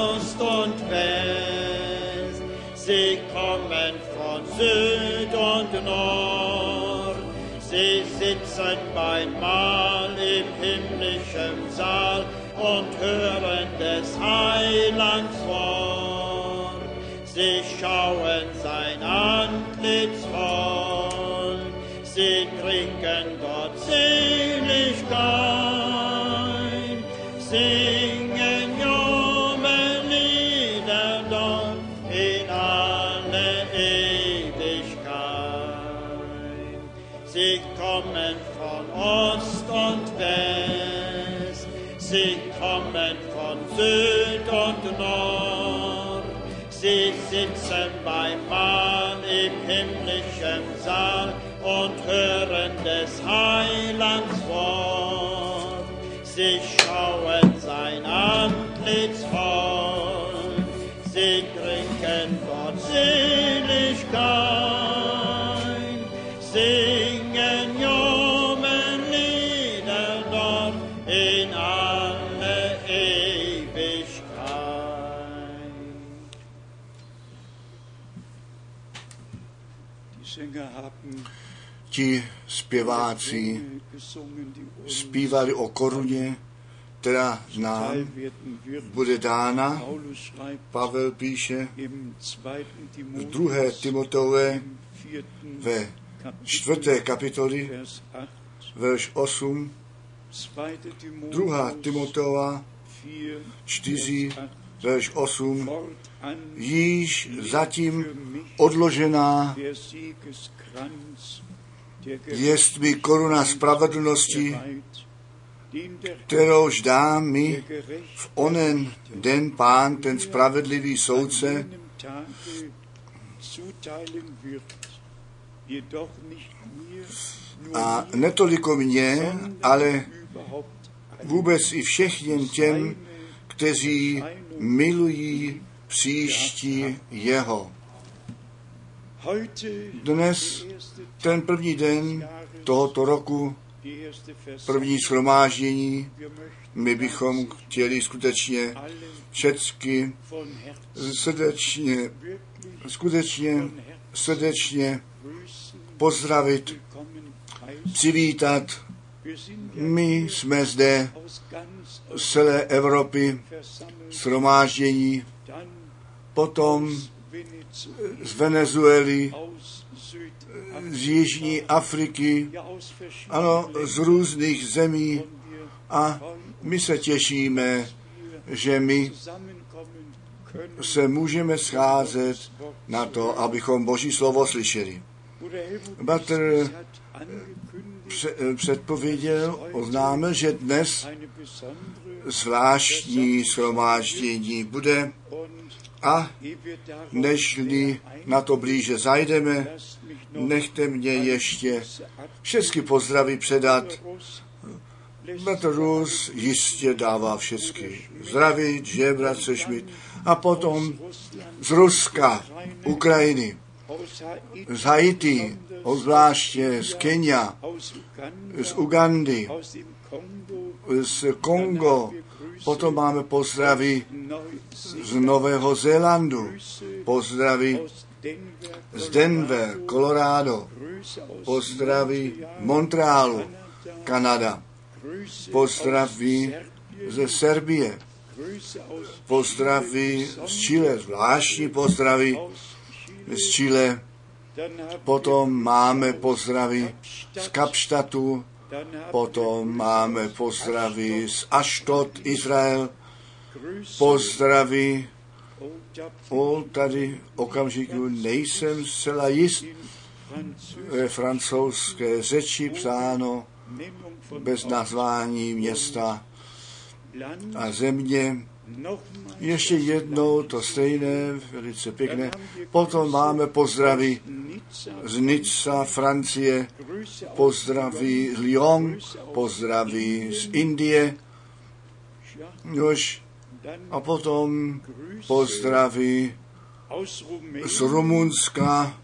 Ost und West, sie kommen von Süd und Nord, sie sitzen beim Mahl im himmlischen Saal und hören des Heilands Wort. Sie schauen sein Antlitz voll, sie trinken Gott selig ein, Süd und Nord, sie sitzen beim Mahl im himmlischen Saal und hören des Heilands Wort. Sie schauen sein Antlitz voll, Ti zpěváci zpívali o koruně, která nám bude dána. Pavel píše v Timotheus, druhé Timoteové im vierten ve čtvrté kapitoli, Vers 8, verš 8, zweite druhá Timotheus Timoteova 4, 4, Vers 8, verš 8, fortan již zatím odložená jest mi koruna spravedlnosti, kterouž dá mi v onen den pán, ten spravedlivý soudce, a netoliko mě, ale vůbec i všem těm, kteří milují příští jeho. Dnes, ten první den tohoto roku, první shromáždění, my bychom chtěli skutečně všecky srdečně, skutečně srdečně pozdravit, přivítat. My jsme zde z celé Evropy shromáždění, potom z Venezuely, z Jižní Afriky, ano, z různých zemí a my se těšíme, že my se můžeme scházet na to, abychom Boží slovo slyšeli. Pře- předpověděl, oznámil, že dnes zvláštní shromáždění bude a nežli na to blíže zajdeme, nechte mě ještě všechny pozdraví předat. Bratr Rus jistě dává všechny zdravit, že bratře Schmidt. A potom z Ruska, Ukrajiny, z Haiti, obzvláště z Kenia, z Ugandy, z Kongo, potom máme pozdraví Neu- z Nového Zélandu, Denver, z Denver, Colorado, pozdraví Montrealu, Kanada, pozdraví ze Serbie, pozdraví z Chile, zvláštní pozdraví z Chile, potom máme pozdraví z Kapštatu, potom máme pozdraví z Ashtot, Izrael, da o, tady okamžiku nejsem zcela jist, ve francouzské řeči psáno bez nazvání města a země. Ještě jednou to stejné, velice pěkné. Potom máme pozdraví Nizza, z Nizza, Francie, pozdraví z Lyon, pozdraví z Indie, nož, a potom pozdraví z Rumunska,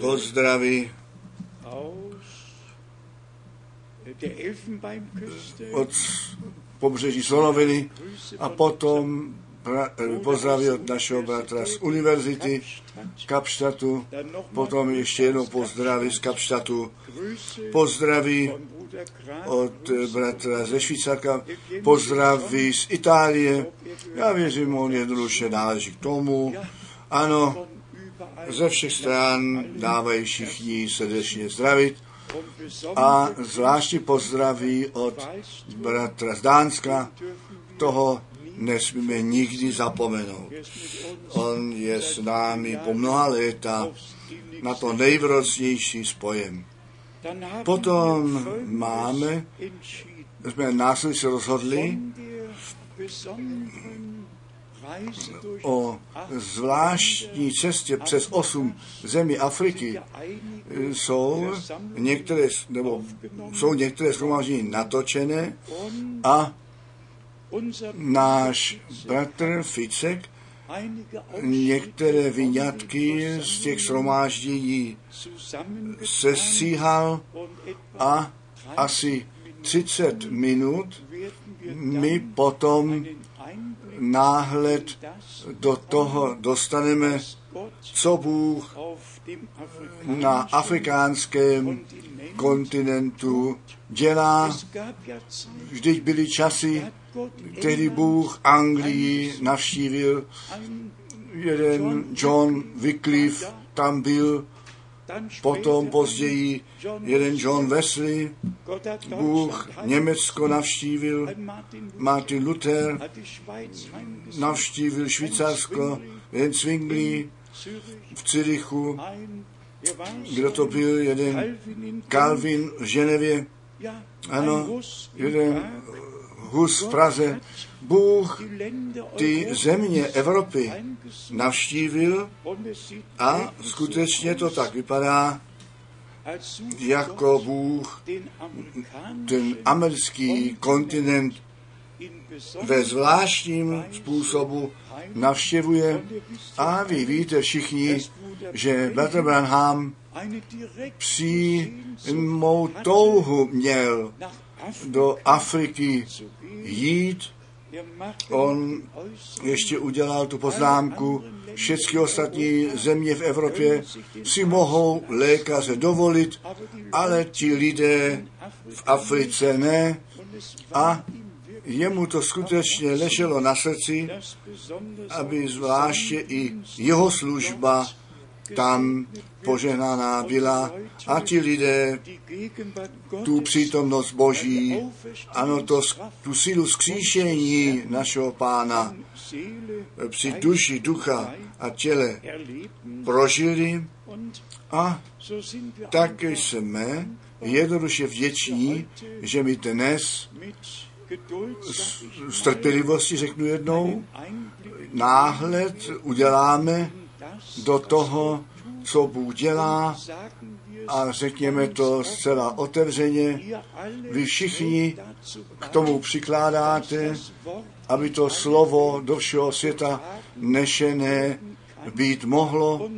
pozdraví od pobřeží Slonoviny a potom eh, pozdraví od našeho bratra z univerzity Kapštatu, potom ještě jednou pozdraví z Kapštatu, pozdraví od eh, bratra ze Švýcarska, pozdraví z Itálie. Já věřím, on jednoduše náleží k tomu. Ano, ze všech stran dávají všichni srdečně zdravit a zvláště pozdraví od bratra z Dánska. Toho nesmíme nikdy zapomenout. On je s námi po mnoha léta na to nejvrocnější spojem. Potom máme, jsme následně se rozhodli o zvláštní cestě přes osm zemí Afriky. einige Jsou některé, nebo jsou některé shromáždění natočené a náš bratr Ficek některé vyňatky z těch shromáždění sestříhal a asi 30 minut my potom náhled do toho dostaneme, co Bůh na afrikánském Kontinent kontinentu dělá. Vždyť byly časy, England Bůh Anglii navštívil, jeden John Wycliffe tam byl, potom později jeden John Wesley, Bůh Německo navštívil, Martin Luther navštívil Švýcarsko, jeden Zwingli v war kdo to byl, jeden Calvin in Calvin v Ženevě, ano, jeden Hus v Praze. Bůh ty země Evropy navštívil a skutečně to tak vypadá, jako Bůh ten americký kontinent in ve zvláštním způsobu navštěvuje. A vy víte všichni, že Brother Branham přímou touhu měl do Afriky jít. On ještě udělal tu poznámku, všechny ostatní země v Evropě si mohou lékaře dovolit, ale ti lidé v Africe ne. A jemu to skutečně leželo na srdci, aby zvláště i jeho služba tam požehnaná byla a ti lidé tu přítomnost Boží, ano, to, tu sílu skříšení našeho pána při duši, ducha a těle prožili a tak jsme jednoduše vděční, že my dnes mal, z trpělivosti, řeknu jednou, náhled uděláme do toho, co Bůh dělá a řekněme to zcela otevřeně. Vy všichni k tomu přikládáte, aby to slovo do všeho světa nešené být mohlo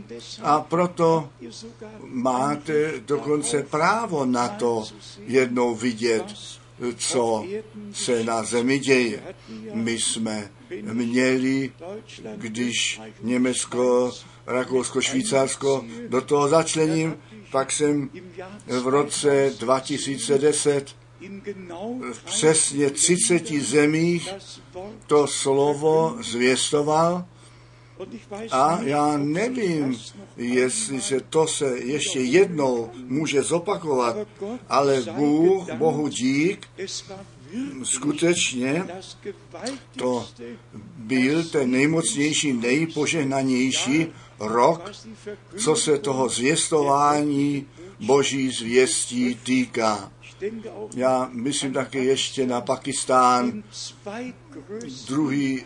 a proto máte dokonce právo na to jednou vidět, co se na zemi děje. My jsme měli, když Německo, Rakousko, Švýcarsko do toho začlením, pak jsem v roce 2010 in genau v přesně 30 zemích to slovo zvěstoval a já nevím, das noch jestli se to se ještě jednou může zopakovat, ale Bůh, Bohu dík, skutečně to byl ten nejmocnější, nejpožehnanější rok, co se toho zvěstování Boží zvěstí týká. Já myslím také ještě na Pakistán, druhý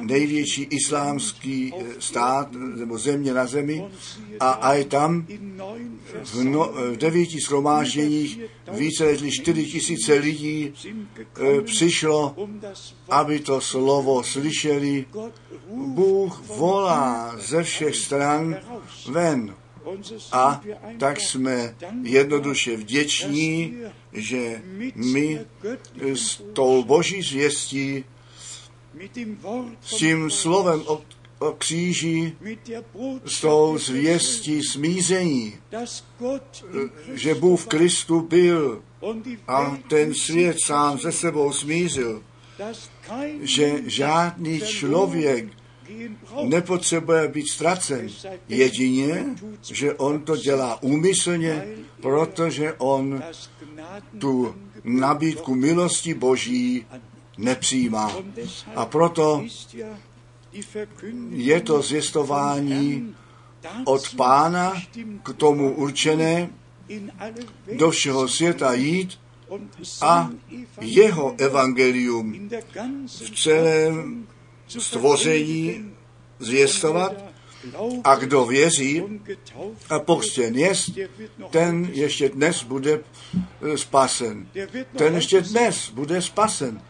největší islámský eh, stát nebo země na zemi. A, a je tam v, no, v devíti shromážděních více než 4 tisíce lidí eh, přišlo, aby to slovo slyšeli. Bůh volá ze všech stran ven A tak jsme jednoduše vděční, že my s tou boží zvěstí, s tím slovem o, o kříži, s tou zvěstí smízení, že Bůh v Kristu byl a ten svět sám se sebou smířil, že žádný člověk nepotřebuje být ztracen. Jedině, že on to dělá úmyslně, protože on tu nabídku milosti Boží nepřijímá. A proto je to zjistování od pána k tomu určené do všeho světa jít a jeho evangelium v celém stvoření zvěstovat a kdo věří a pokřtěn jest, ten ještě dnes bude spasen. Ten ještě dnes bude spasen.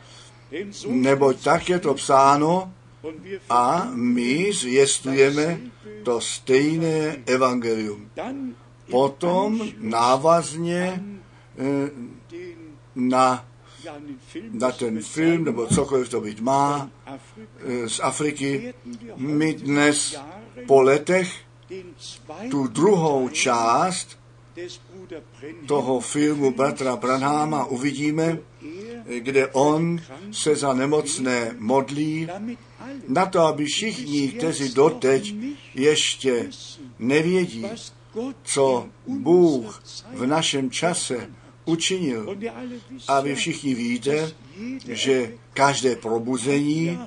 Neboť tak je to psáno a my zvěstujeme to stejné evangelium. Potom návazně na, na ten film, nebo cokoliv to být má, z Afriky, my dnes po letech tu druhou část toho filmu bratra Branhama uvidíme, kde on se za nemocné modlí, na to, aby všichni, kteří doteď ještě nevědí, co Bůh v našem čase učinil. A vy všichni víte, že každé probuzení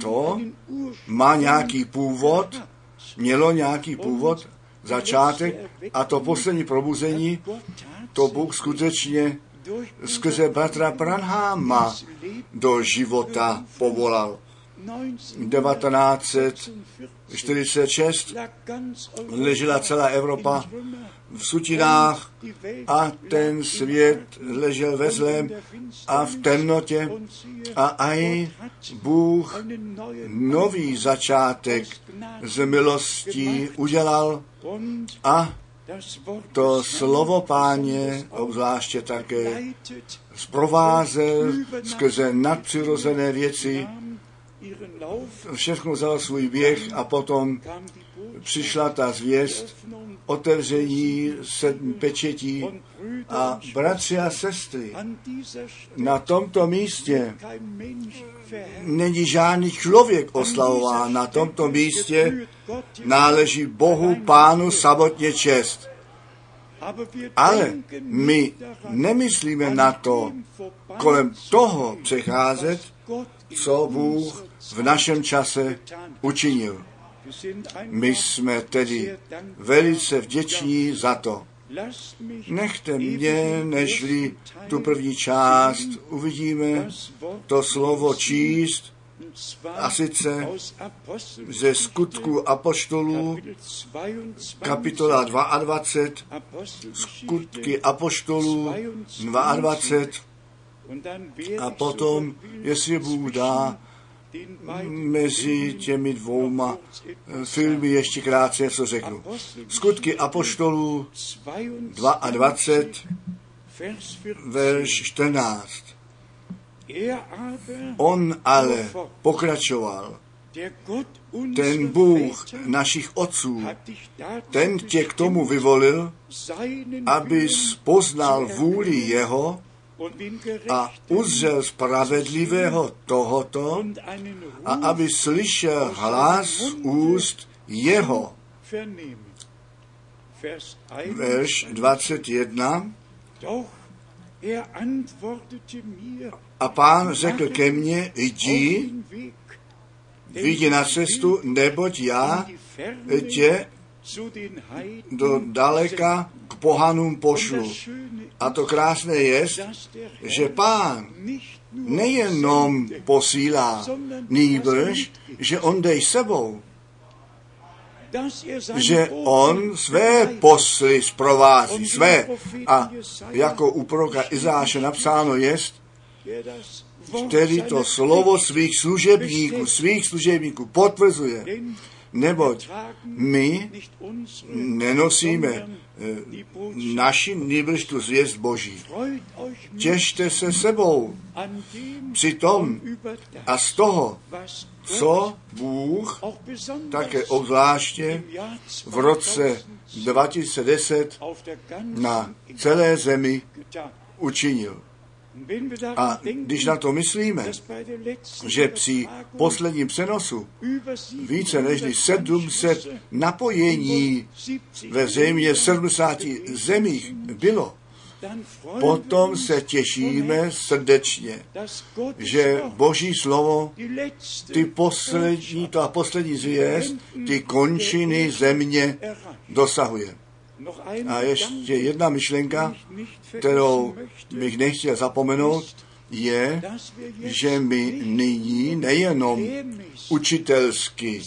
to má nějaký původ, mělo nějaký původ, začátek a to poslední probuzení, to Bůh skutečně skrze bratra Branhama do života povolal. 1946 ležela celá Evropa v sutinách a ten svět ležel ve zlém a v temnotě a aj Bůh nový začátek z milostí udělal a to slovo páně obzvláště také zprovázel skrze nadpřirozené věci, všechno vzal svůj běh a potom přišla ta zvěst, otevření sedm pečetí a bratři a sestry, na tomto místě není žádný člověk oslavován, na tomto místě náleží Bohu Pánu samotně čest. Ale my nemyslíme na to, kolem toho přecházet, co Bůh v našem čase učinil. My jsme tedy velice vděční za to. Nechte mě, nežli tu první část uvidíme to slovo číst, a sice ze skutku apoštolů, kapitola 22, skutky apoštolů 22, a potom, jestli Bůh dá, mezi těmi dvouma filmy ještě krátce něco řeknu. Skutky Apoštolů 22, verš 14. On ale pokračoval, ten Bůh našich otců, ten tě k tomu vyvolil, abys poznal vůli jeho a uzřel spravedlivého tohoto a aby slyšel hlas úst jeho. Verš 21. A pán řekl ke mně, jdi, vyjdi na cestu, neboť já tě do daleka pohanům pošlu. A to krásné je, že pán nejenom posílá, nýbrž, že on dej sebou, že on své posly zprovází, své. A jako u proroka Izáše napsáno jest, který to slovo svých služebníků, svých služebníků potvrzuje, neboť my nenosíme eh, naši nýbrž tu zvěst Boží. Těšte se sebou při tom a z toho, co Bůh také obzvláště v roce 2010 auf der ganzen na celé zemi učinil. A když na to myslíme, že při posledním přenosu více než 700 700 Anschlüsse napojení in 70 ve zřejmě 70 zemích bylo, potom se těšíme srdečně, že Boží slovo, ty poslední, ta poslední zvěst, ty končiny země dosahuje. A ještě jedna myšlenka, kterou bych nechtěl zapomenout, je, že my nyní nejenom učitelsky,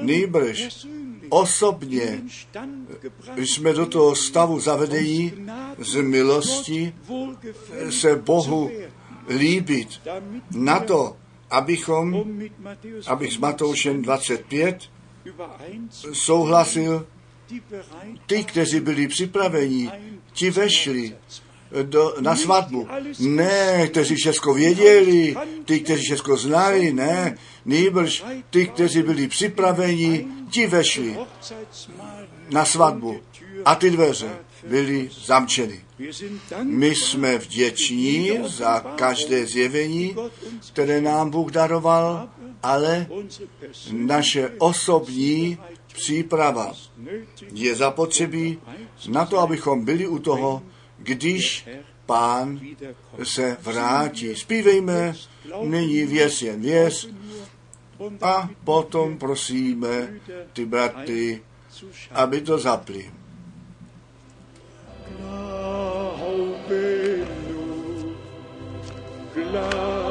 nýbrž osobně jsme do toho stavu zavedení z milosti se Bohu líbit. na to, abychom, um abych s Matoušem 25 übereinzustimmen, souhlasil, ty, kteří byli připraveni, ti vešli do, na svatbu. Ne, kteří všechno věděli, ty, kteří všechno znali, ne, nýbrž ty, kteří byli připraveni, ti vešli na svatbu a ty dveře byly zamčeny. My jsme vděční za každé zjevení, které nám Bůh daroval, ale naše osobní příprava je zapotřebí na to, abychom byli u toho, když pán se vrátí. Zpívejme nyní věc jen věc a potom prosíme ty bratry, aby to zapli. Glaube glaube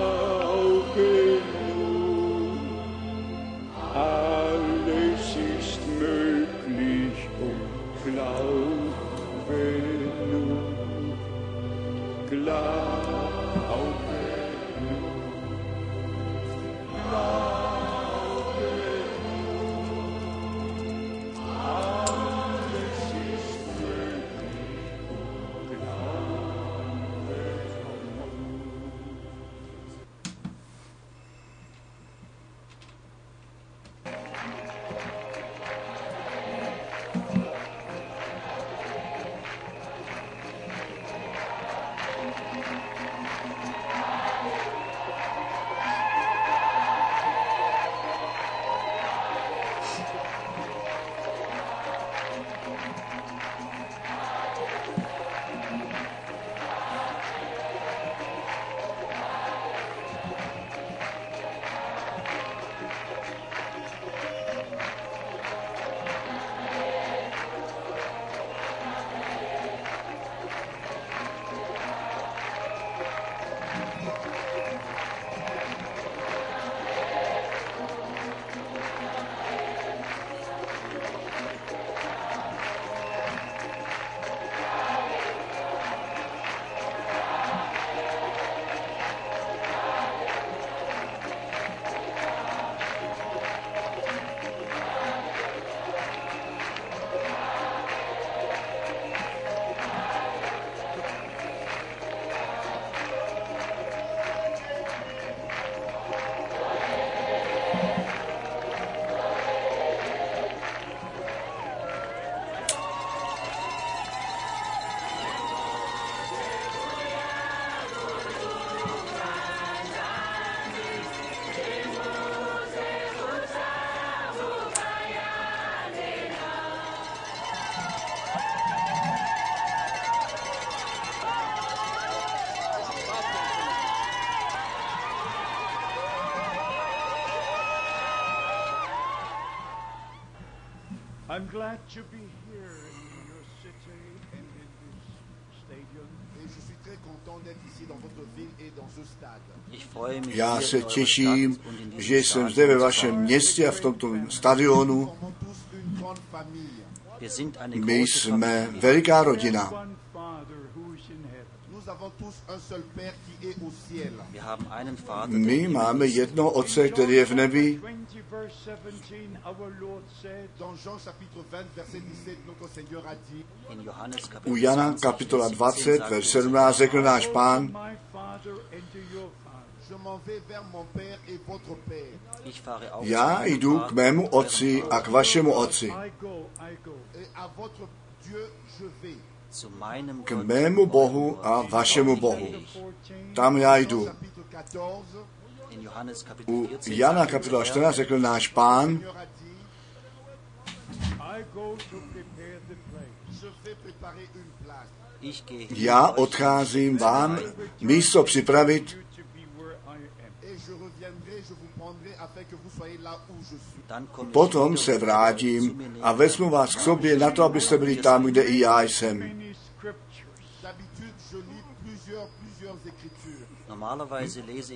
I'm glad to be here in your city and in this stadium. Já se těším, že jsem zde ve vašem městě a v tomto stadionu. My jsme veliká rodina. My máme jedno oce, který je v nebi. U Jana kapitola 20, verš 17 řekl náš pán, já jdu k mému otci a k vašemu otci. K mému Bohu a vašemu Bohu. Tam já jdu. U Jana kapitola 14 řekl náš pán, já odcházím vám místo připravit. Potom se vrátím a vezmu vás k sobě na to, abyste byli tam, kde i já jsem.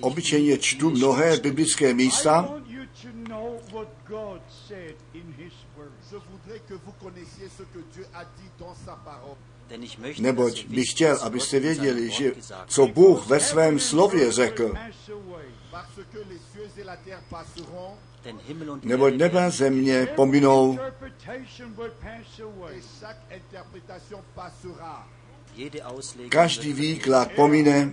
Obyčejně čtu mnohé biblické místa. Neboť bych chtěl, abyste věděli, že co Bůh ve svém slově řekl, neboť nebe země pominou. Každý výklad pomine.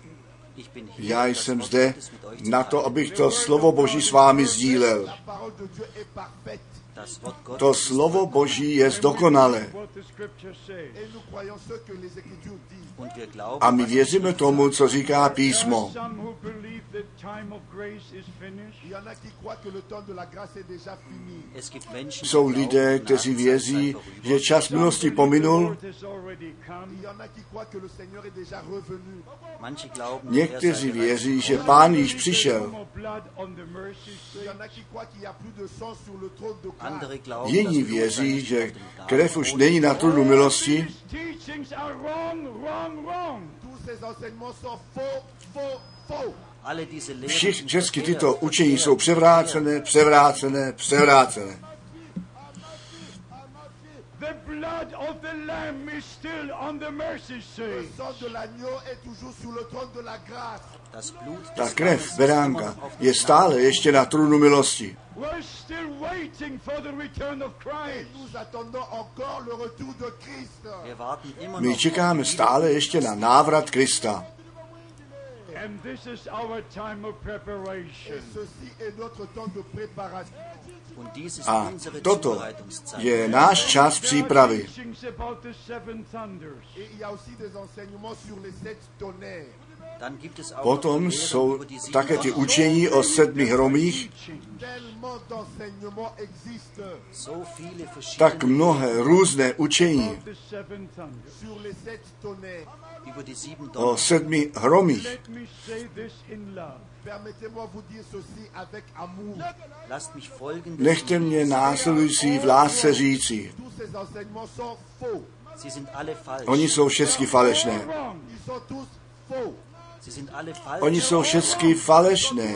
Já jsem zde na to, abych to slovo Boží s vámi sdílel. To slovo Boží je zdokonalé. A my věříme tomu, co říká písmo time of grace is finished? Jsou lidé, kteří věří, že čas milosti pominul. Někteří věří, že pán již přišel. Jiní věří, že krev už není na trůnu milosti. Tous ces enseignements sont faux, faux, faux. Všechny tyto učení jsou převrácené, převrácené, převrácené. Ta krev beránka je stále ještě na trůnu milosti. My čekáme stále ještě na návrat Krista. And this is our time of preparation. A toto je náš čas přípravy. Potom jsou také ty učení o sedmi hromích. Tak mnohé různé učení o sedmi hromích. Nechte mě následující v lásce říci. Oni jsou všechny falešné. Oni jsou všechny falešné.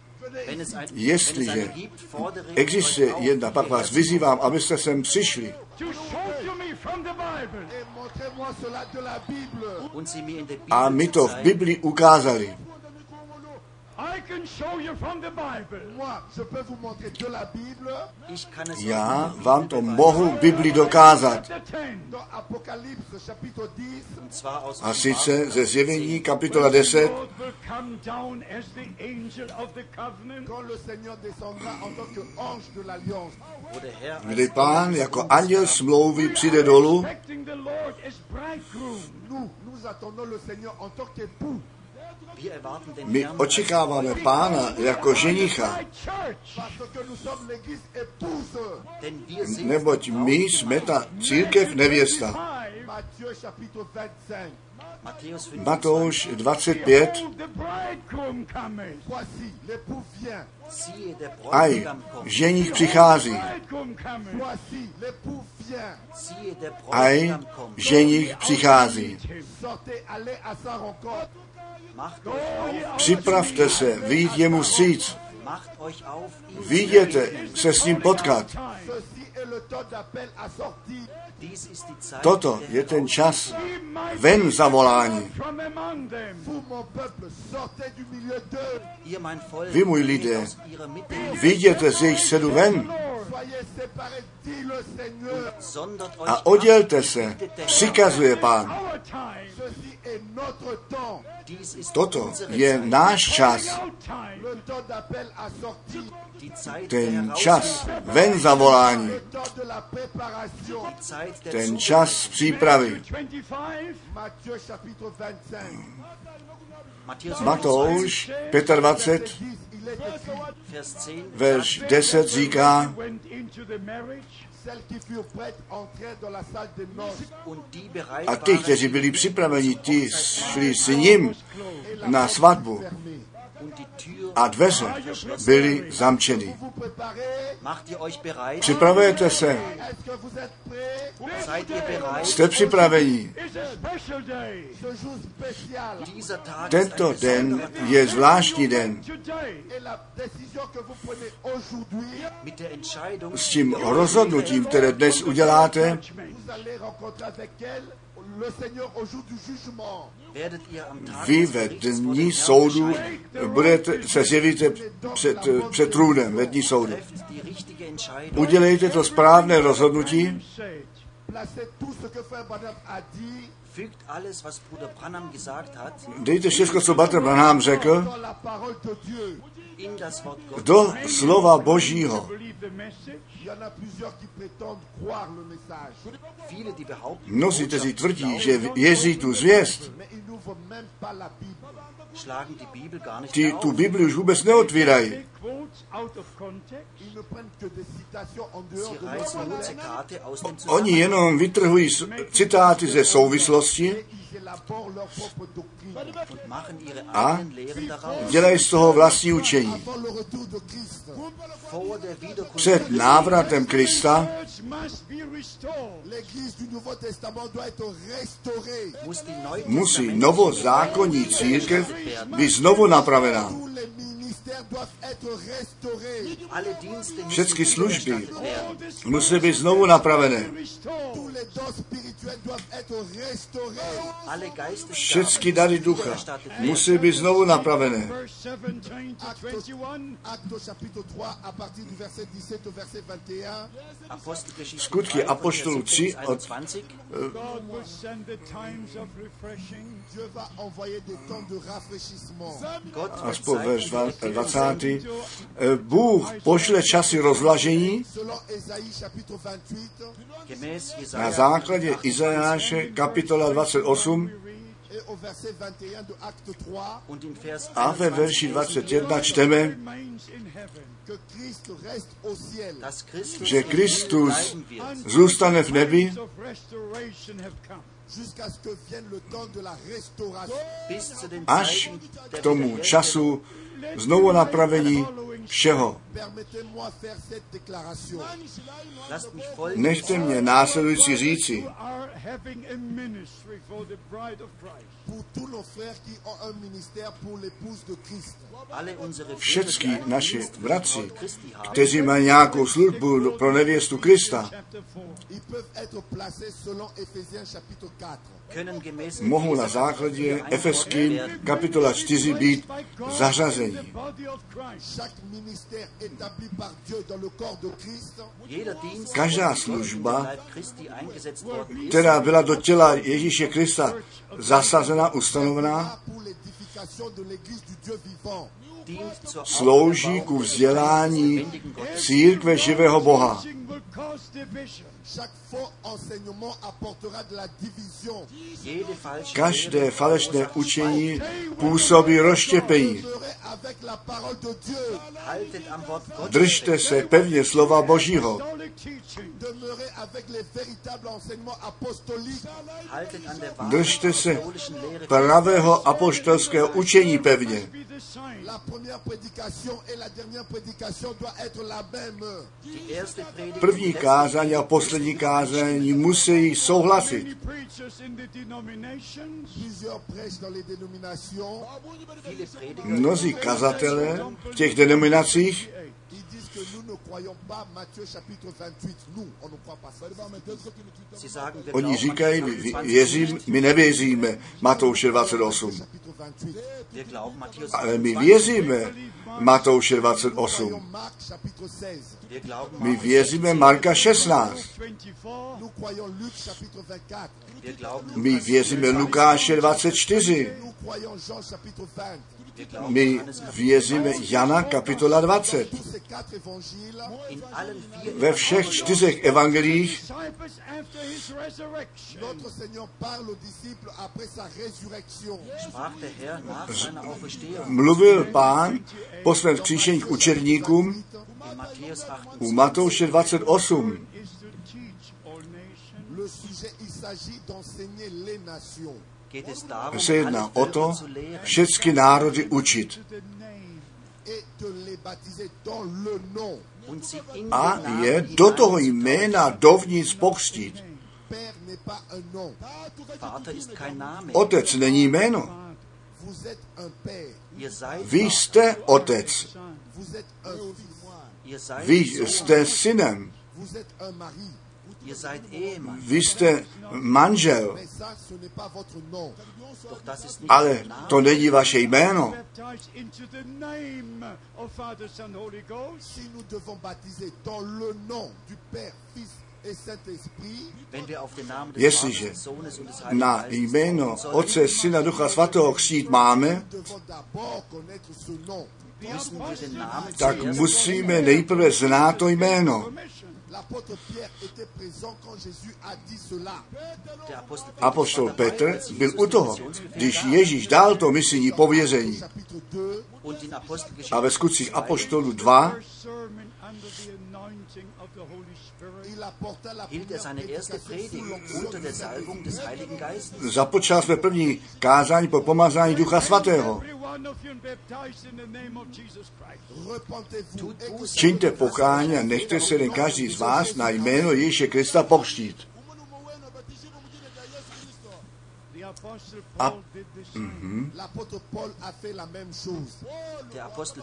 Jestliže existuje jedna, pak vás vyzývám, abyste sem přišli. A my to v Biblii ukázali. Moi, je peux vous montrer de Bible. Já vám to mohu v Biblii dokázat. A sice ze zjevení kapitola 10, kdy pán jako anděl smlouvy přijde dolů, my očekáváme pána jako ženicha, neboť my jsme ta církev nevěsta. Matouš 25. Aj, ženich přichází. Aj, ženich přichází. Připravte se, vyjít jemu stříc. Vyjděte se s ním potkat. Toto je ten čas ven zavolání. Vy, můj lidé, viděte z jejich sedu ven. A oddělte se, přikazuje pán. Toto je náš čas. Ten čas ven zavolání ten čas přípravy. Matouš 25, verš 10 říká, a ty, kteří byli připraveni, ti šli s ním na svatbu a dveře byly zamčeny. Připravujete se? Jste připraveni? Tento den je zvláštní den. S tím rozhodnutím, které dnes uděláte, vy ve dní soudu budete, se zjevíte před, před trůnem ve dní soudu. Udělejte to správné rozhodnutí. Dejte všechno, co Bater Branham řekl, do slova Božího. Mnozí, kteří tvrdí, že jezí tu zvěst, Ty tu Bibli už vůbec neotvírají. Oni jenom vytrhují citáty ze souvislosti a dělají z toho vlastní učení před návratem Krista. Musí novozákonní církev být znovu napravená. Všechny služby musí být znovu napravené. Všechny dary ducha musí být znovu napravené. Skutky Apoštolů 3 od Až po verš 20. Eh, Bůh pošle časy rozvlažení na základě Izajáše kapitola 28 a ve verši 21 čteme, že Kristus zůstane v nebi až k tomu času znovu napravení všeho. Nechte mě následující říci, Všetky naši bratři, kteří mají nějakou službu pro nevěstu Krista, mohou na základě Efeským kapitola 4 být zařazení. Každá služba, která byla do těla Ježíše Krista zasazena, ustanovená, slouží ku vzdělání církve živého Boha. Každé falešné učení působí rozštěpení. Držte se pevně slova Božího. Držte se pravého apoštolského učení pevně. První kázání a poslední poslední kázeň musí souhlasit. Mnozí kazatelé v těch denominacích Oni říkají, věřím, my nevěříme. Matouše 28. Ale my věříme. Matouše 28. My věříme Marka 16. My věříme Lukáše 24 my věříme Jana kapitola 20. Ve všech čtyřech evangelích mluvil pán po svém vzkříšení k učerníkům u Matouše 28. Le sujet, il s'agit d'enseigner les nations se jedná o to, všechny národy učit a je do toho jména dovnitř pokřtít. Otec není jméno. Vy jste otec. Vy jste synem. Vy jste manžel, ale to není vaše jméno. Jestliže na jméno Otce, Syna, Ducha Svatého křít máme, tak musíme nejprve znát to jméno. L'apôtre Pierre était présent quand Jésus a dit cela. Apostol Petr byl u toho, když Ježíš dal to misijní pověření. A ve skutcích Apoštolu 2 Započal své první kázání po pomazání Ducha Svatého. Čiňte pokání a nechte se jen každý z vás na jméno Ježíše Krista pokřtít. A, mm-hmm.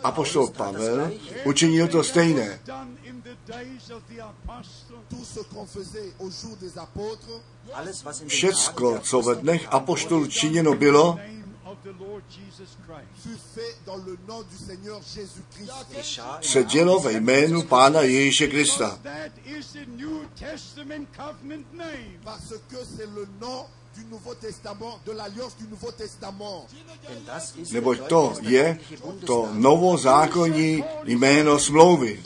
Apoštol Pavel učinil to stejné. Všecko, co ve dnech apoštol činěno bylo, se dělo ve jménu Pána Ježíše Krista. Neboť to je to novozákonní jméno smlouvy.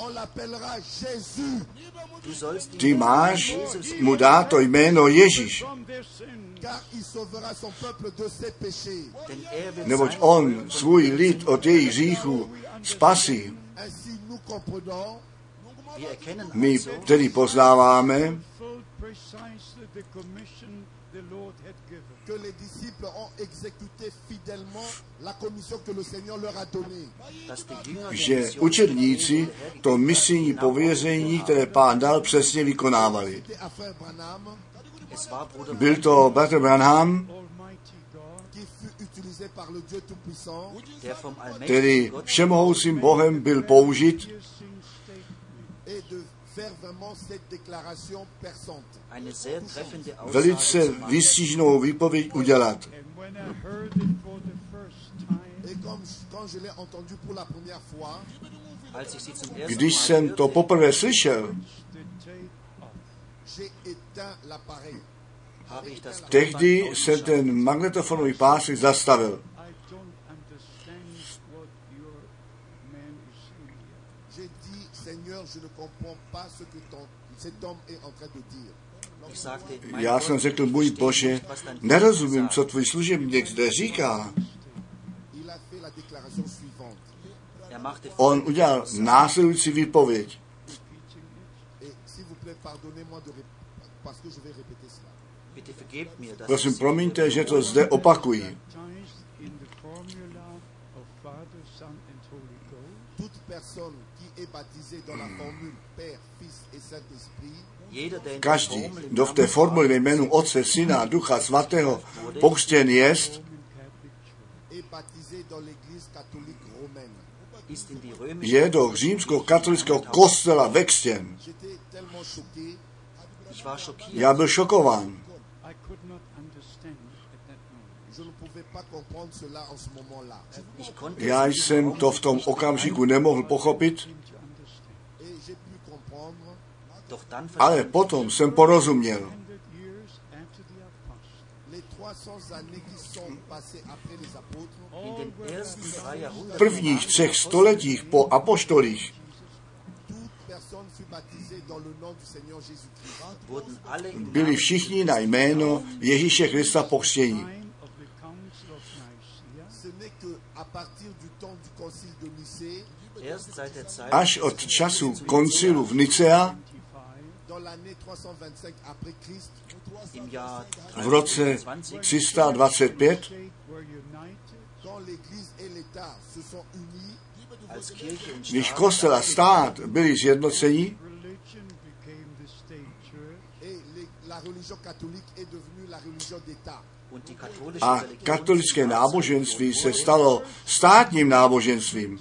Ty máš mu dá to jméno Ježíš. Neboť on svůj lid od jejich říchu spasí. My tedy poznáváme que les disciples ont exécuté fidèlement la commission que le Seigneur leur a donnée. Že učedníci to misijní pověření, které pán dal, přesně vykonávali. Byl to Bratr Branham, který všemohoucím Bohem byl použit velice vysížnou výpověď udělat. Když jsem to poprvé slyšel, tehdy jsem ten magnetofonový pásek zastavil. Já jsem řekl, můj Bože, nerozumím, co tvůj služebník zde říká. On udělal následující výpověď. Prosím, promiňte, že to zde opakuji. Každý, kdo v té formuli ve jménu Otce, Syna a Ducha Svatého pokřtěn jest, je do římskokatolického kostela vextěn. Já byl šokován. Já jsem to v tom okamžiku nemohl pochopit. Ale potom jsem porozuměl. V prvních třech stoletích po apoštolích byli všichni na jméno Ježíše Krista pokřtění. Až od času koncilu v Nicea v roce 325, když kostel a stát byli zjednocení, a katolické náboženství se stalo státním náboženstvím.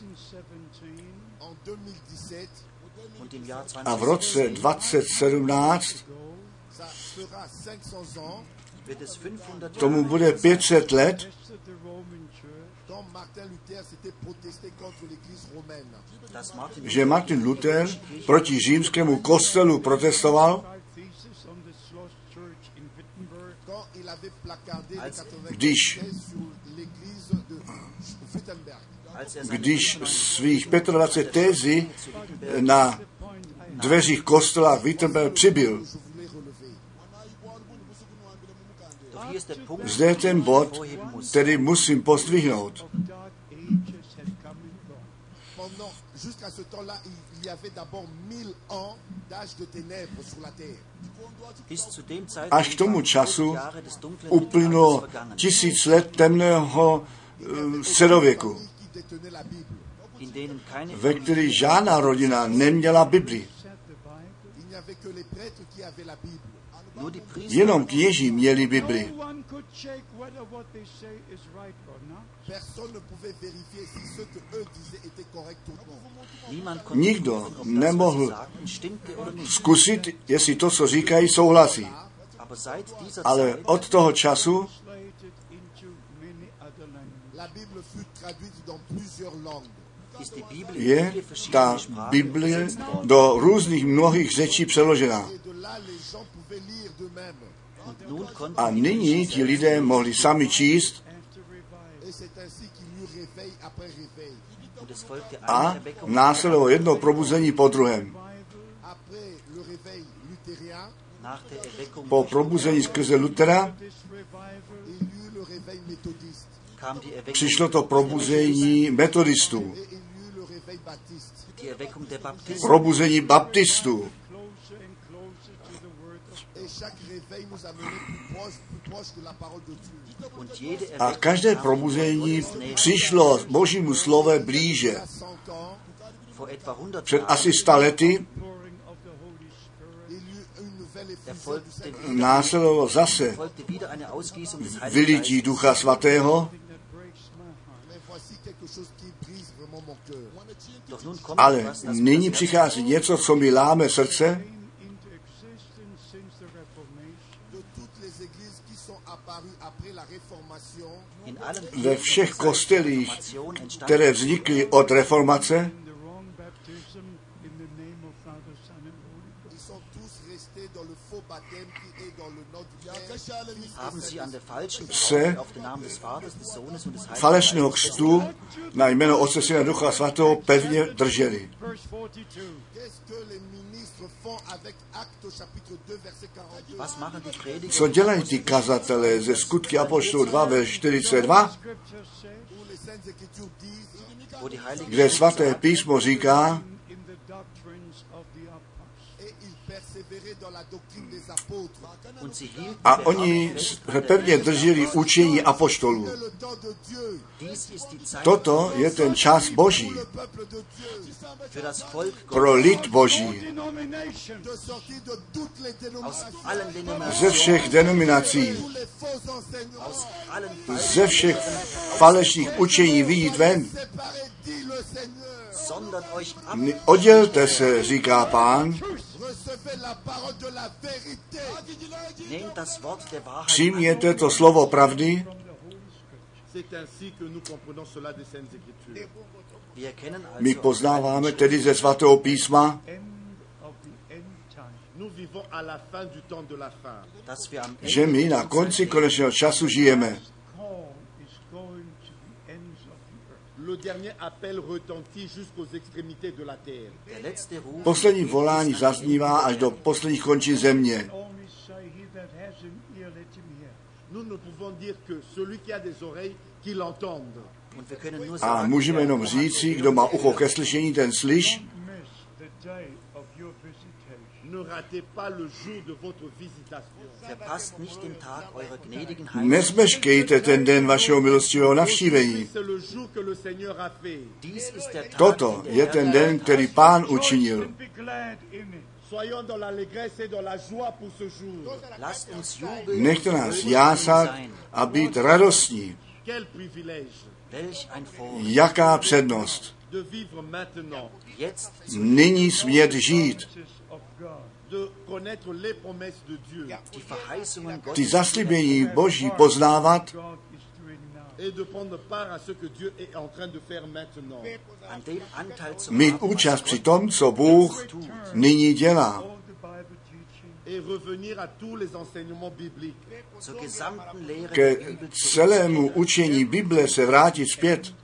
a v roce 2017 tomu bude 500 let. Že Martin Luther proti římskému kostelu protestoval, když když svých 25 tezí na dveřích kostela vytrbel přibyl. Zde je ten bod, který musím postvihnout. Až k tomu času uplynulo tisíc let temného eh, středověku, ve který žádná rodina neměla Biblii. Jenom kněží měli Bibli. Nikdo nemohl zkusit, jestli to, co říkají, souhlasí. Ale od toho času La Bible fut traduite dans plusieurs langues je ta Biblie do různých mnohých řečí přeložena. A nyní ti lidé mohli sami číst a následovalo jedno probuzení po druhém. Po probuzení skrze Lutera přišlo to probuzení metodistů probuzení baptistů. A každé probuzení přišlo božímu slove blíže. Před asi stalety následovalo zase vylití Ducha Svatého Ale nyní přichází něco, co mi láme srdce. Ve všech kostelích, které vznikly od reformace, se falešného křtu na jméno Otce Syna Ducha Svatého pevně drželi. Co dělají ty kazatelé ze skutky Apoštou 2 ve 42? Kde svaté písmo říká, a oni pevně drželi učení apoštolů. Toto je ten čas Boží. Pro lid Boží. Ze všech denominací, ze všech falešných učení vyjít ven. Oddělte se, říká pán, Přijměte to slovo pravdy. My poznáváme tedy ze svatého písma, že my na konci konečného času žijeme. Poslední volání zaznívá až do posledních končin země. A můžeme jenom říci, kdo má ucho ke slyšení, ten slyš. Nezmeškejte ten den vašeho milostivého navštívení. Toto je ten den, který pán učinil. Nechte nás jásat a být radostní. Jaká přednost. Nyní smět žít ty zaslíbení Boží poznávat mít účast při tom, co Bůh nyní dělá. Ke celému učení Bible se vrátit zpět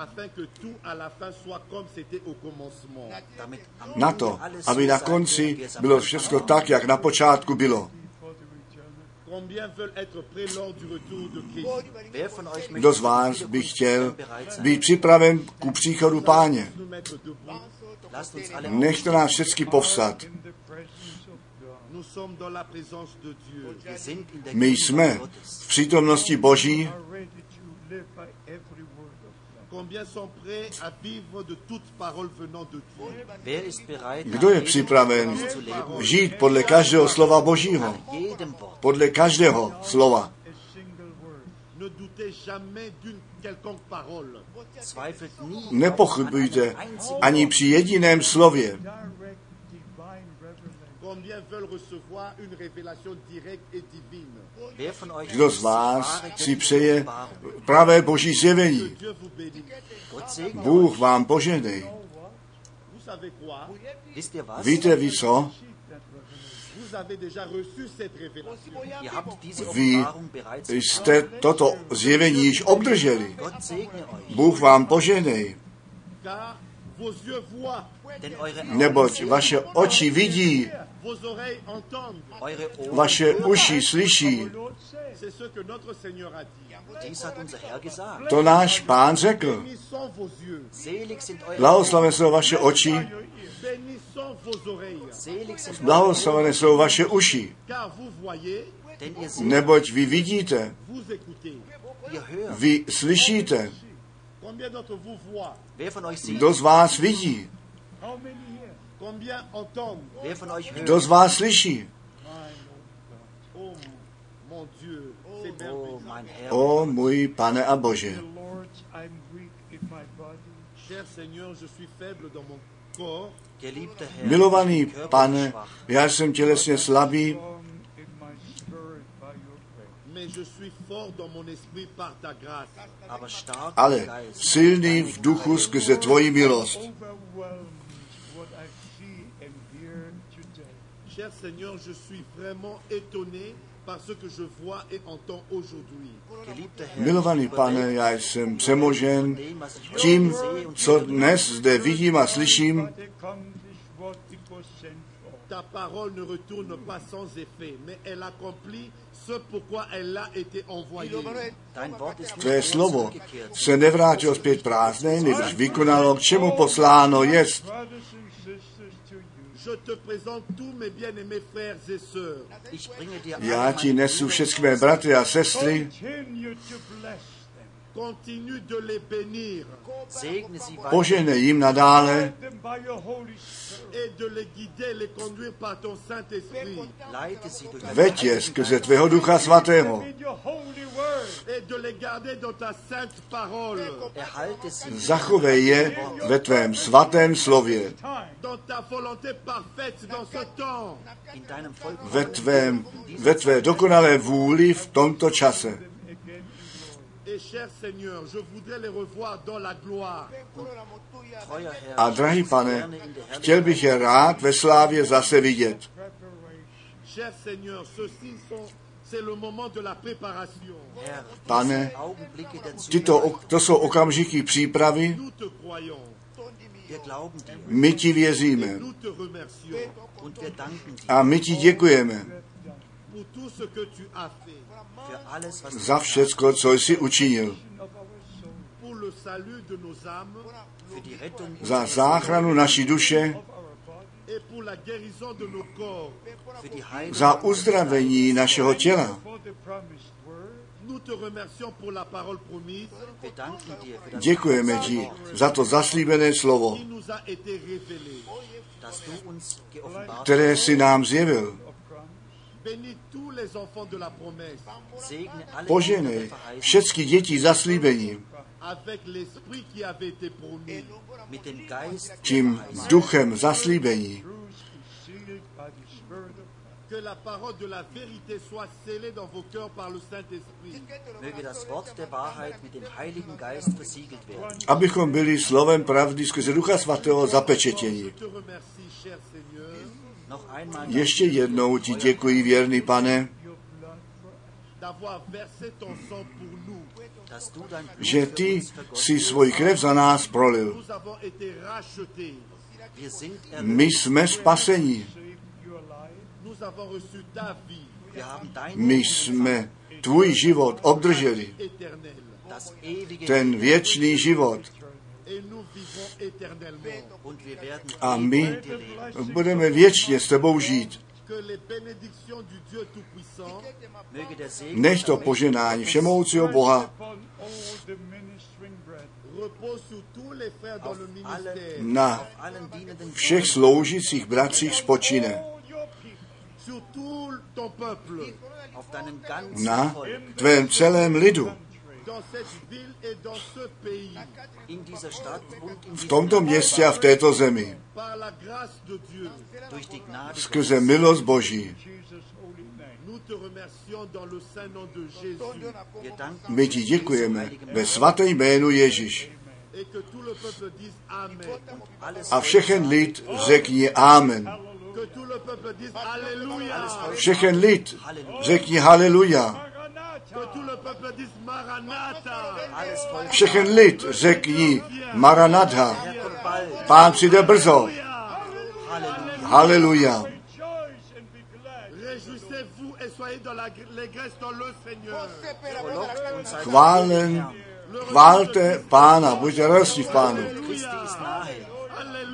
afin que tout à la fin soit comme c'était au commencement. Na to, aby na konci bylo všechno tak, jak na počátku bylo. Kdo z vás by chtěl být připraven ku příchodu páně? Nechte nás všechny povsat. My jsme v přítomnosti Boží kdo je připraven žít podle každého slova Božího? Podle každého slova. Nepochybujte ani při jediném slově. Kdo z vás si přeje pravé boží zjevení? Bůh vám poženej. Víte vy co? Vy jste toto zjevení již obdrželi. Bůh vám požehnej. Neboť vaše oči vidí, vaše uši slyší. To náš pán řekl. Blahoslavené jsou vaše oči, blahoslavené jsou vaše uši, neboť vy vidíte, vy slyšíte. Wer von euch sieht, Kdo z vás vidí? Wer von euch hört, Kdo z vás slyší? Oh mon Dieu, c'est oh Herr, O můj pane a Bože. Milovaný pane, já jsem tělesně slabý, ale silný v duchu skrze tvoji milost. Overwhelmed what I see and hear today. Cher Seigneur, je suis vraiment étonné par ce que je vois et entends aujourd'hui. Milovaný pane, já jsem přemožen tím, co dnes zde vidím a slyším. Ta parole ne retourne pas sans effet, mais elle accomplit ce pourquoi elle a été envoyée. Tvé slovo. Se nevrátilo zpět prázdné, nebož vykonalo, k čemu posláno jest. Já ti nesu všechny mé bratry a sestry, Požehnej jim nadále Guide them by your Holy Spirit. et de les guider, les conduire par ton Saint-Esprit leite sie durch deinen veď je Heiligen skrze tvého ducha svatého. In your holy word. et de les garder dans ta sainte parole, Erhalte sie Zachovej je ve tvém svatém slově, Time. dans ta volonté parfaite dans ce temps. in deinem Volk ve, tvém, ve tvé dokonalé vůli v tomto čase. A drahý pane, chtěl bych je rád ve slávě zase vidět. Cher Seigneur, ceci sont, c'est le moment de la préparation. Herr, Pane, Tyto, to jsou okamžiky přípravy, my ti věříme. A my ti děkujeme za všecko, co jsi učinil. pour le salut de nos âmes hast, für die Rettung Za záchranu naší duše, et pour la guérison de nos corps. für die Heilung. za uzdravení našeho těla. For the promised word. Nous te remercions pour la parole promise Wir danken dir für das Děkujeme ti za to zaslíbené slovo, které si nám zjevil. Poženej všechny děti zaslíbení avec l'esprit qui avait été promis. mit dem Geist der tím duchem zaslíbení. Truth is sealed by the Spirit of God. Que la parole de la vérité soit scellée dans vos cœurs par le Saint-Esprit. Möge das Wort der Wahrheit mit dem Heiligen Geist versiegelt werden. Abychom byli slovem pravdy skrze Ducha Svatého zapečetěni. Ještě jednou ti děkuji, věrný pane, že ty si svůj krev za nás prolil. My jsme spaseni. My jsme tvůj život obdrželi. Ten věčný život. A my budeme věčně s tebou žít. Que les bénédictions du Dieu Tout-Puissant Möge der Segen Nech to poženání všemoucího Boha Upon all the ministering brethren. repose sur tous les frères dans le alle, ministère, na všech sloužících bratřích spočine. All your people. sur tout ton peuple, auf deinem ganzen Na Volk, tvém celém lidu. V tomto městě a v této zemi. Skrze milost Boží. My ti děkujeme ve svatém jménu Ježíš. A všechen lid řekni Amen. Všechen lid řekni Haleluja. Všechen lid řekni Maranatha. Pán přijde brzo. Halleluja. Haleluja. Chválen, chválte Pána, buďte radostní v Pánu.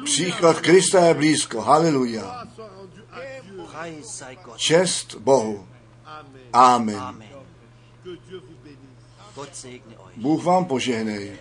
Příchod Krista je blízko. Haleluja. Čest Bohu. Amen. Bůh vám požehnej.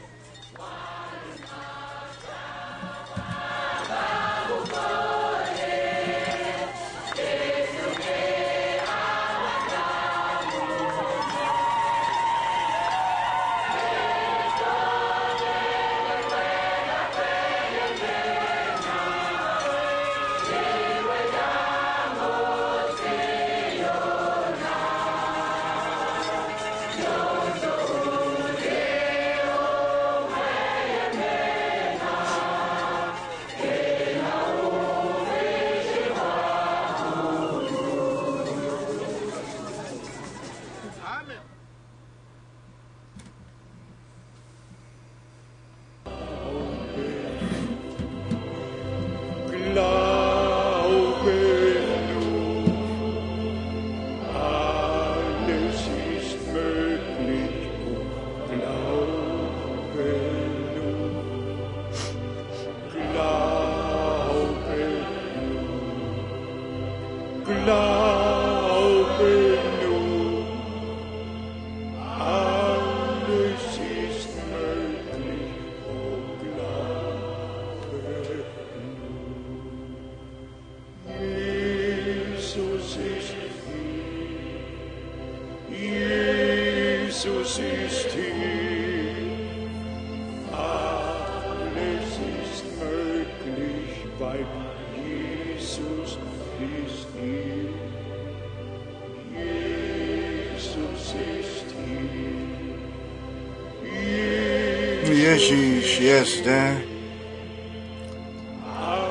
Ježíš je zde.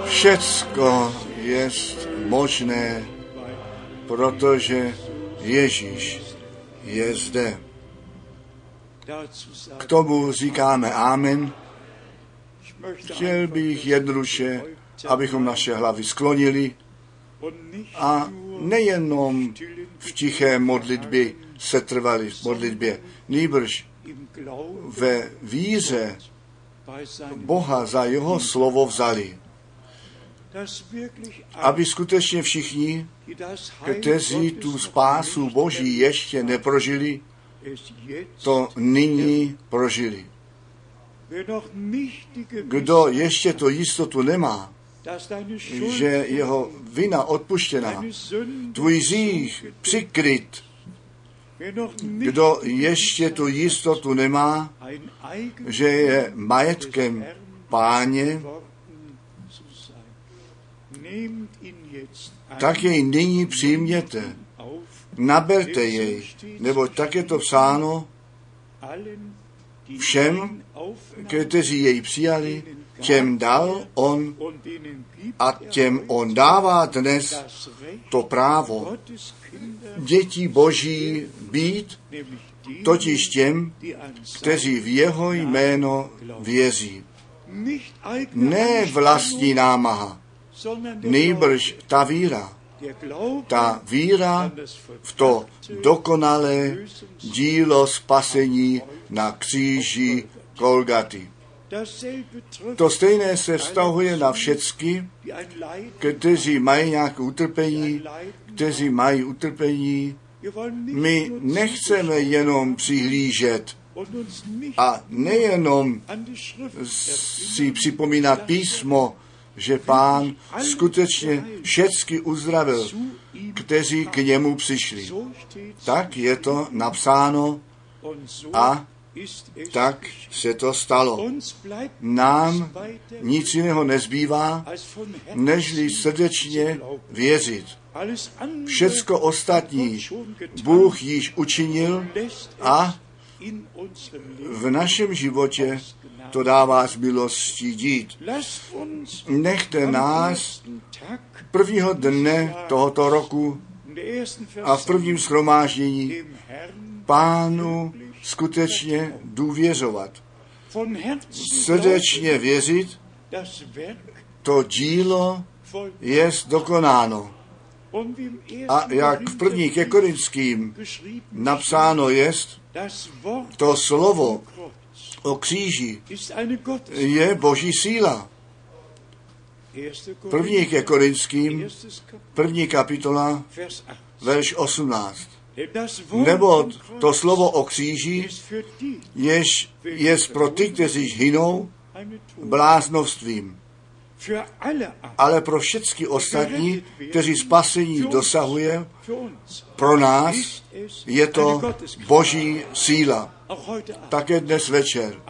Všecko je možné, protože Ježíš je zde. K tomu říkáme Amen. Chtěl bych jednoduše, abychom naše hlavy sklonili a nejenom v tiché modlitbě se trvali v modlitbě, nýbrž ve víře Boha za jeho slovo vzali, aby skutečně všichni, kteří tu spásu Boží ještě neprožili, to nyní prožili. Kdo ještě to jistotu nemá, že jeho vina odpuštěná, tvůj zích přikryt, kdo ještě tu jistotu nemá, že je majetkem páně, tak jej nyní přijměte, naberte jej, nebo tak je to psáno, Všem, kteří jej přijali, těm dal on a těm on dává dnes to právo dětí boží být, totiž těm, kteří v jeho jméno věří. Ne vlastní námaha, nejbrž ta víra. Ta víra v to dokonalé dílo spasení na kříži Kolgaty. To stejné se vztahuje na všecky, kteří mají nějaké utrpení, kteří mají utrpení. My nechceme jenom přihlížet a nejenom si připomínat písmo, že pán skutečně všecky uzdravil, kteří k němu přišli. Tak je to napsáno a tak se to stalo. Nám nic jiného nezbývá, nežli srdečně věřit. Všecko ostatní Bůh již učinil a v našem životě to dává z milostí dít. Nechte nás prvního dne tohoto roku a v prvním schromáždění pánu skutečně důvěřovat. Srdečně věřit, to dílo je dokonáno. A jak v první ke Korinským napsáno jest, to slovo o kříži je boží síla. První ke Korinským, první kapitola, Vers 8. verš 18. Denn das Wort Nebo to slovo o kříži jež je pro ty, kteří hynou, bláznovstvím. Ale pro všechny ostatní, kteří spasení dosahuje, pro nás je to boží síla. Také dnes večer.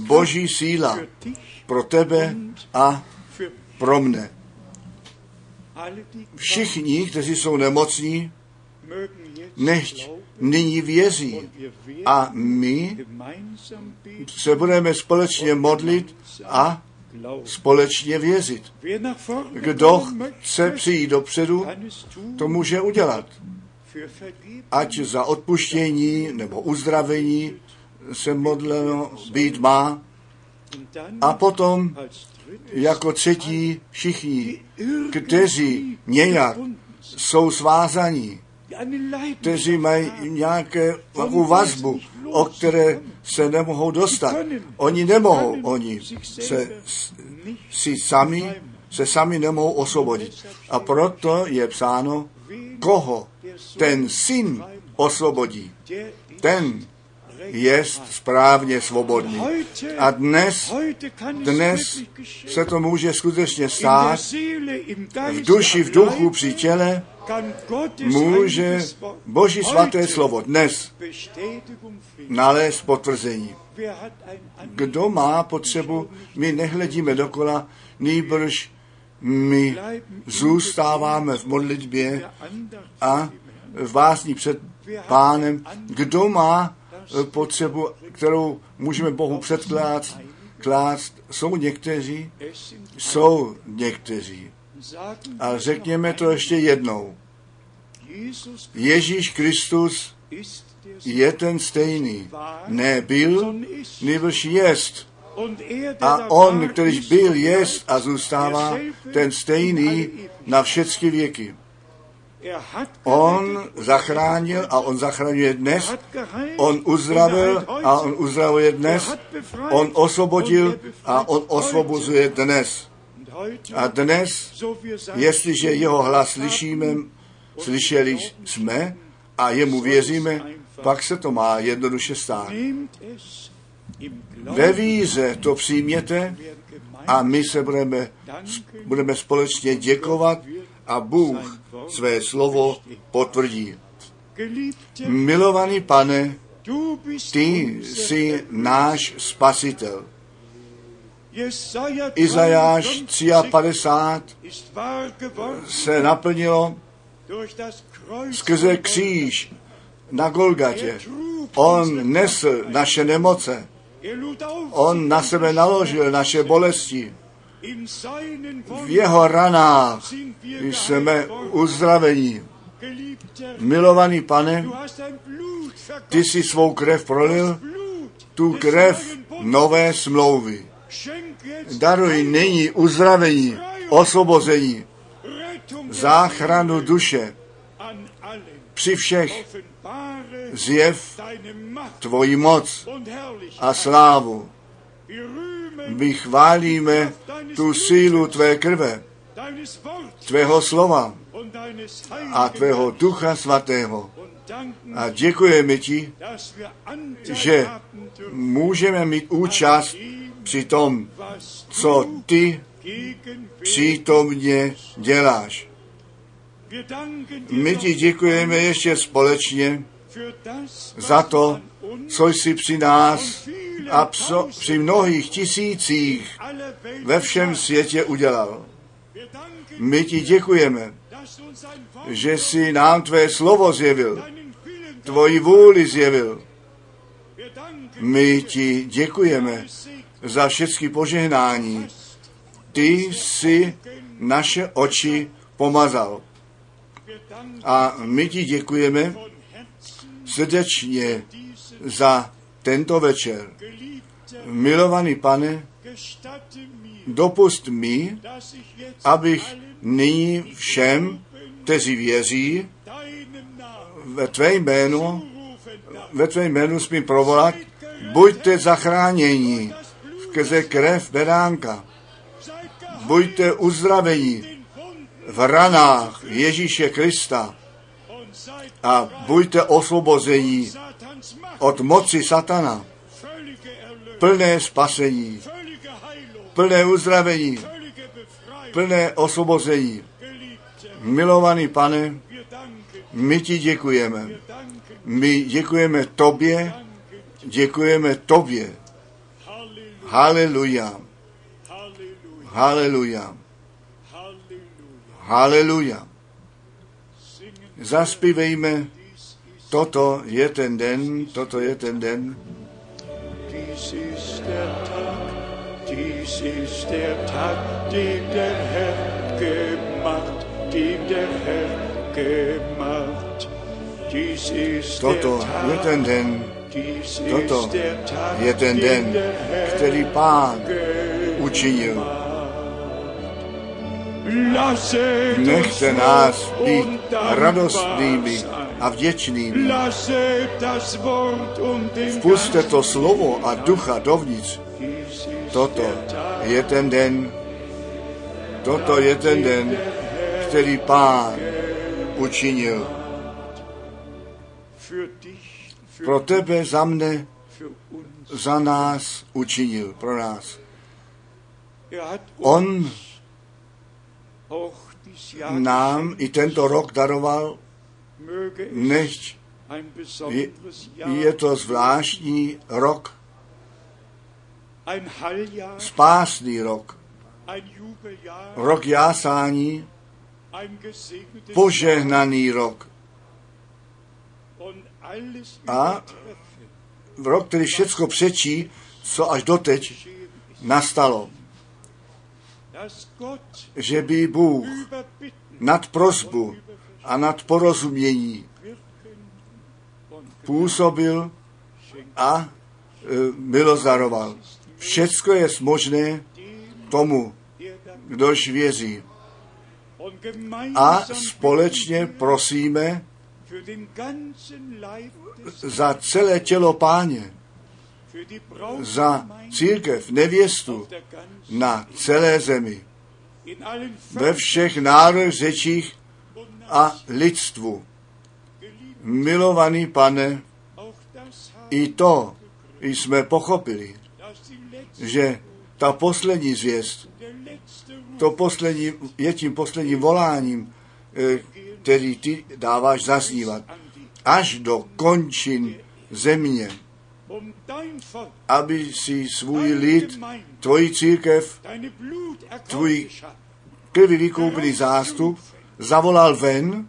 Boží síla pro tebe a pro mne. Všichni, kteří jsou nemocní, nechť nyní věří. A my se budeme společně modlit a. společně věřit. Kdo chce přijít dopředu, to může udělat. ať za odpuštění nebo uzdravení se modleno být má. A potom jako třetí všichni, kteří nějak jsou svázaní, kteří mají nějaké vazbu, o které se nemohou dostat. Oni nemohou, oni se si sami, se sami nemohou osvobodit. A proto je psáno, koho ten syn osvobodí, ten je správně svobodný. A dnes, dnes se to může skutečně stát, v duši, v duchu, při těle, může Boží svaté slovo dnes nalézt potvrzení. Kdo má potřebu, my nehledíme dokola, nýbrž my zůstáváme v modlitbě a v básní před pánem. Kdo má potřebu, kterou můžeme Bohu předklást, klást, jsou někteří, jsou někteří. A řekněme to ještě jednou. Ježíš Kristus je ten stejný. Nebyl, nýbrž jest. A on, ist byl, jest a zůstává, ten stejný na všechny věky. On zachránil a on zachraňuje dnes. On uzdravil a on uzdravuje dnes. On osvobodil a on osvobozuje dnes. A dnes, jestliže jeho hlas slyšíme, slyšeli jsme a jemu věříme, pak se to má jednoduše stát. Ve víze to přijměte a my se budeme, budeme společně děkovat a Bůh své slovo potvrdí. Milovaný pane, ty jsi náš spasitel. Izajáš 53 53 ist wahr geworden se naplnilo skrze kříž na Golgatě. On nesl naše nemoce. On na sebe naložil naše bolesti. V jeho ranách jsme. Geliebter, Milovaný pane, ty si svou krev prolil, tu krev nové smlouvy. Daruj nyní uzdravení, osvobození, záchranu duše. Při všech zjev tvoji moc a slávu. My chválíme tu sílu tvé krve, tvého slova a tvého ducha svatého. A děkujeme ti, že můžeme mít účast při tom, co ty přítomně děláš. My ti děkujeme ještě společně za to, co jsi při nás a pso, při mnohých tisících ve všem světě udělal. My ti děkujeme, že jsi nám tvé slovo zjevil, tvoji vůli zjevil. My ti děkujeme za všechny požehnání. Ty jsi naše oči pomazal. A my ti děkujeme srdečně za tento večer. Milovaný pane, dopust mi, abych nyní všem, kteří věří, ve tvé jménu, ve tvé jménu smím provolat, buďte zachráněni skrze krev beránka, buďte uzdraveni v ranách Ježíše Krista a buďte osvobozeni. Od moci satana, plné spasení, plné uzdravení, plné osvobození. Milovaný pane, my ti děkujeme. My děkujeme tobě, děkujeme tobě. Haleluja, haleluja, haleluja. Zaspívejme, toto je ten den, toto je ten den. dies ist der Tag, dies ist der Tag, den der Herr gemacht, den der Herr gemacht. Dies ist Toto je ten den, toto je ten den, který pán učinil. Nechte nás být radostnými. A vděčnými. Lasset das Wort und den Puste to slovo a ducha dovnitř. Toto je ten den, toto je ten den, který pán učinil. Pro tebe, za mne, za nás učinil, pro nás. Er On nám i tento rok daroval, nechť je, to zvláštní rok, spásný rok, rok jásání, požehnaný rok. A übertreffen, rok, který všecko přečí, co až doteď nastalo. Že by Bůh nad prosbu a nad porozumění působil a e, milost daroval. Všecko je možné tomu, kdož věří. A společně prosíme za celé tělo páně, za církev, nevěstu na celé zemi, ve všech národech, řečích a lidstvu. Milovaný pane, i to jsme pochopili, že ta poslední zvěst, to poslední, je tím posledním voláním, eh, který ty dáváš zaznívat, až do končin země, aby si svůj lid, tvoji církev, Tvůj krvi vykoupený zástup, zavolal ven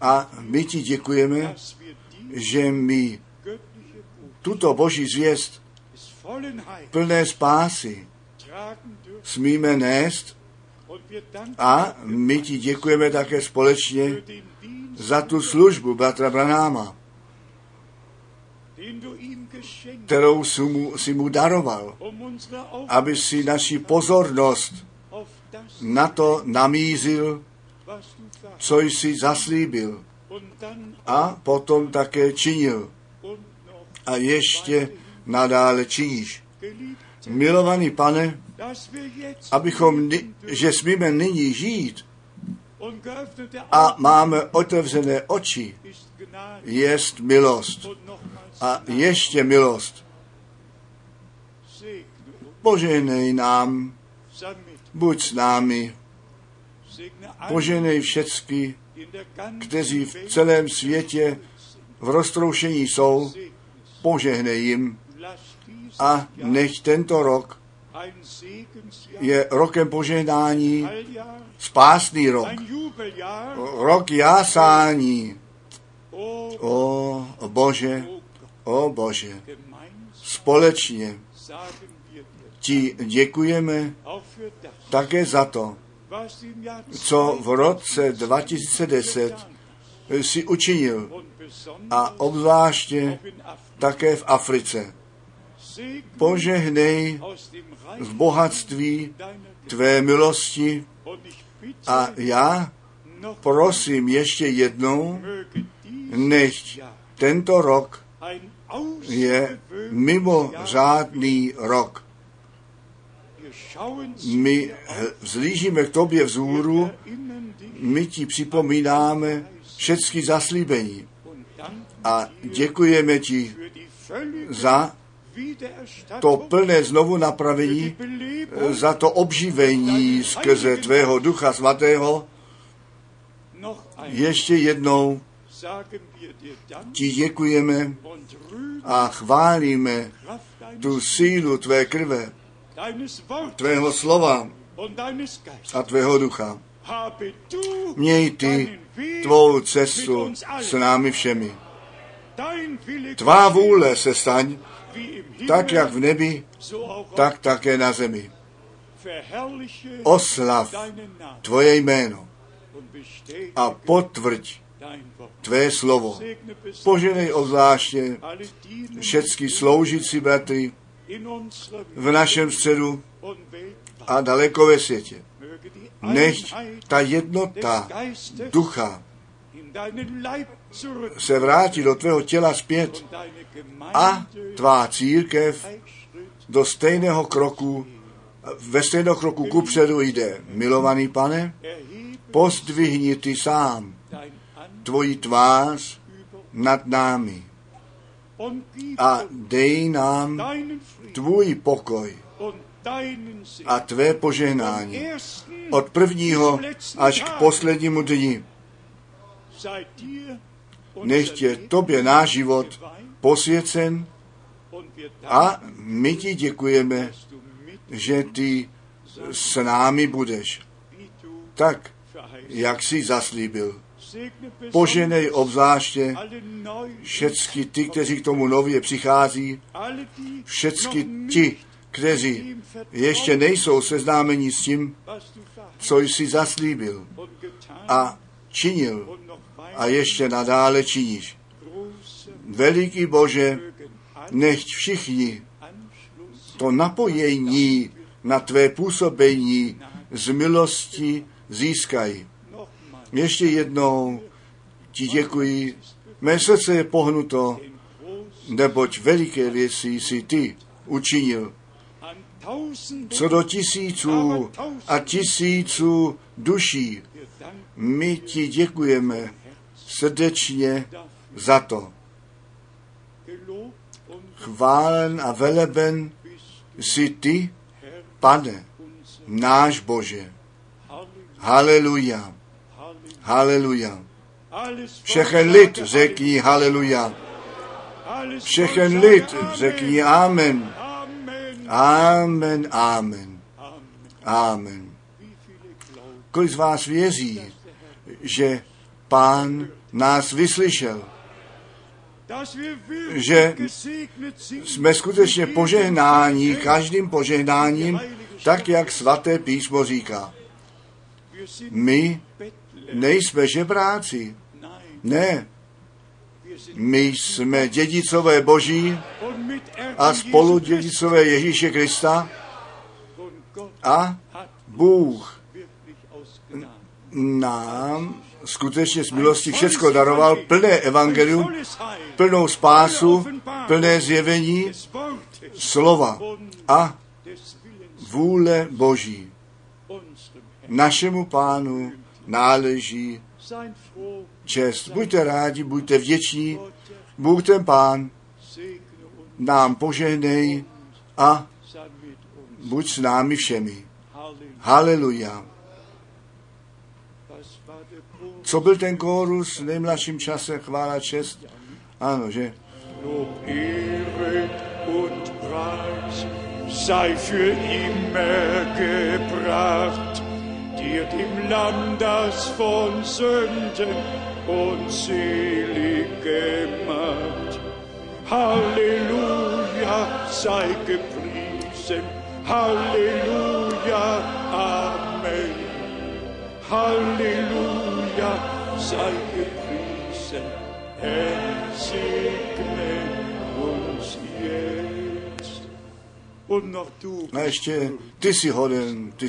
a my ti děkujeme, že Botschaft tuto boží zvěst plné spásy smíme nést a my ti děkujeme také společně za tu službu bratra Branáma, kterou si mu, si mu daroval, aby si naši pozornost na to namízil. Co jsi zaslíbil a potom také činil a ještě nadále činíš. Milovaný pane, abychom, že smíme nyní žít a máme otevřené oči, jest milost. A ještě milost. Poženej nám, buď s námi, poženej všecky, kteří v celém světě v roztroušení jsou, požehnej jim. A nech tento rok je rokem požehnání, spásný rok, rok jásání. O Bože, o Bože, společně ti děkujeme také za to, co v roce 2010 si učinil a obzvláště také v Africe. Požehnej v bohatství tvé milosti a já prosím ještě jednou, nechť tento rok je mimořádný rok. My vzlížíme k tobě vzhůru, my ti připomínáme všechny zaslíbení a děkujeme ti za to plné znovu napravení, za to obživení skrze tvého ducha svatého. Ještě jednou ti děkujeme a chválíme tu sílu tvé krve, tvého slova a tvého ducha. Měj ty tvou cestu s námi všemi. Tvá vůle se staň, tak jak v nebi, tak také na zemi. Oslav tvoje jméno a potvrď tvé slovo. Poženej obzvláště všecky sloužící bratry v našem středu a daleko ve světě. Einheit ta jednota ducha se vrátí do tvého těla zpět a tvá církev do stejného kroku, ve stejného kroku kupředu jde. Milovaný pane, pozdvihni ty sám tvoji tvář nad námi a dej nám tvůj pokoj a tvé požehnání. Od prvního až k poslednímu dir Nechť je tobě náš život posvěcen a my ti děkujeme, že ty s námi budeš. Tak, jak jsi zaslíbil. Poženej obzvláště všecky ty, kteří k tomu nově přichází, noch ti, kteří ještě nejsou seznámeni s tím, co jsi zaslíbil a činil a ještě nadále činíš. Veliký Bože, nechť všichni to napojení na tvé působení z milosti získají. Ještě jednou ti děkuji. Mé srdce je pohnuto, neboť veliké věci jsi ty učinil. Co do tisíců a tisíců duší, my ti děkujeme srdečně za to. Chválen a veleben jsi ty, pane, náš Bože. Haleluja. Haleluja. Všechen lid řekni haleluja. Všechen lid řekni amen. Amen. Amen, amen, Kolik z vás věří, že pán nás vyslyšel, že jsme skutečně Segen. každým požehnáním, tak jak svaté písmo říká. My. Nejsme žebráci, ne, my jsme dědicové boží a spolu dědicové Ježíše Krista a Bůh nám skutečně z milosti všecko daroval, plné evangelium, plnou spásu, plné zjevení slova a vůle Boží. Našemu pánu náleží čest. Buďte rádi, buďte vděční. Bůh ten pán nám požehnej a buď s námi všemi. Haleluja. Co byl ten kórus v nejmladším čase? Chvála čest. Ano, že? Sei für immer gebracht, dir dem Lamm, das von Sünden unselige macht. Halleluja, sei gepriesen, Halleluja, Amen. Halleluja, sei gepriesen, Herr, segne uns jetzt. Und noch du A ještě, ty jsi hoden, ty.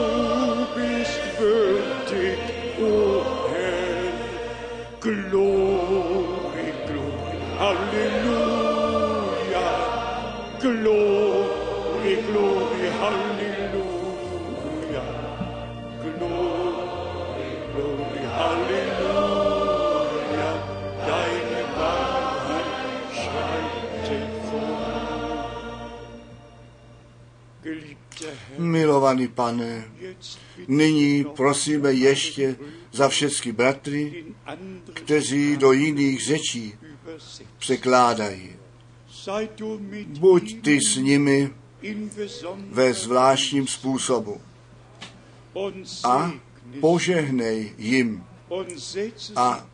Milovaný pane, nyní prosíme ještě za všechny bratry, kteří do jiných řečí překládají. Buď ty s nimi ve zvláštním způsobu a požehnej jim a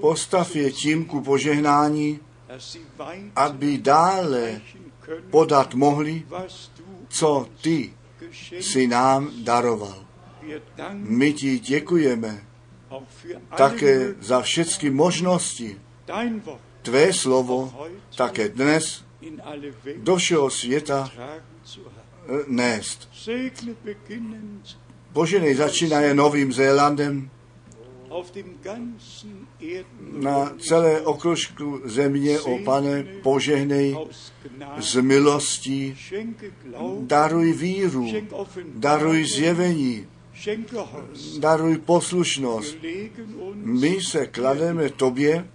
postav je tím ku požehnání, aby dále podat mohli, co ty si nám daroval. My ti děkujeme také za všechny možnosti. Tvé slovo také dnes do všeho světa eh, nést. Poženej začínaje Novým Zélandem na celé okružku země, o pane, požehnej z milostí, daruj víru, daruj zjevení, daruj poslušnost. My se klademe tobě,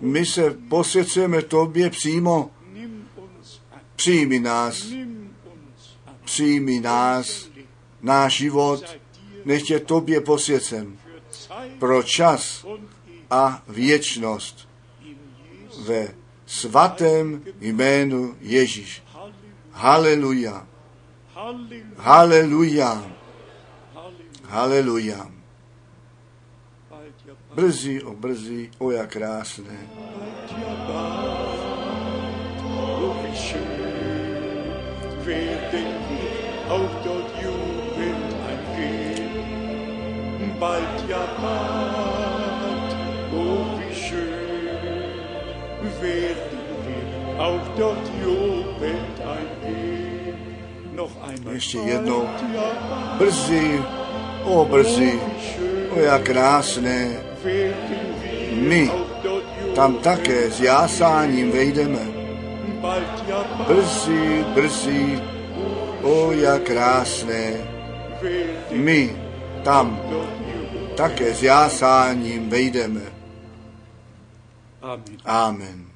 my se posvěcujeme tobě přímo. Přijmi nás, přijmi nás, náš život, nech je tobě Zeit pro čas a věčnost ve svatém jménu Ježíš. Haleluja, haleluja, haleluja. Brzy, o brzy, o jak krásné. werden wir auch dort Bald ja bald, oh, wie schön, werden wir auch dort jubelnd eingehen. Noch einmal. Ještě jednou. Brzy, o brzy, wie schön, o jak krásné. My tam také s jásáním vejdeme. Brzy, brzy, o jak krásné. My tam. Také s jásáním vejdeme. Amen. Amen.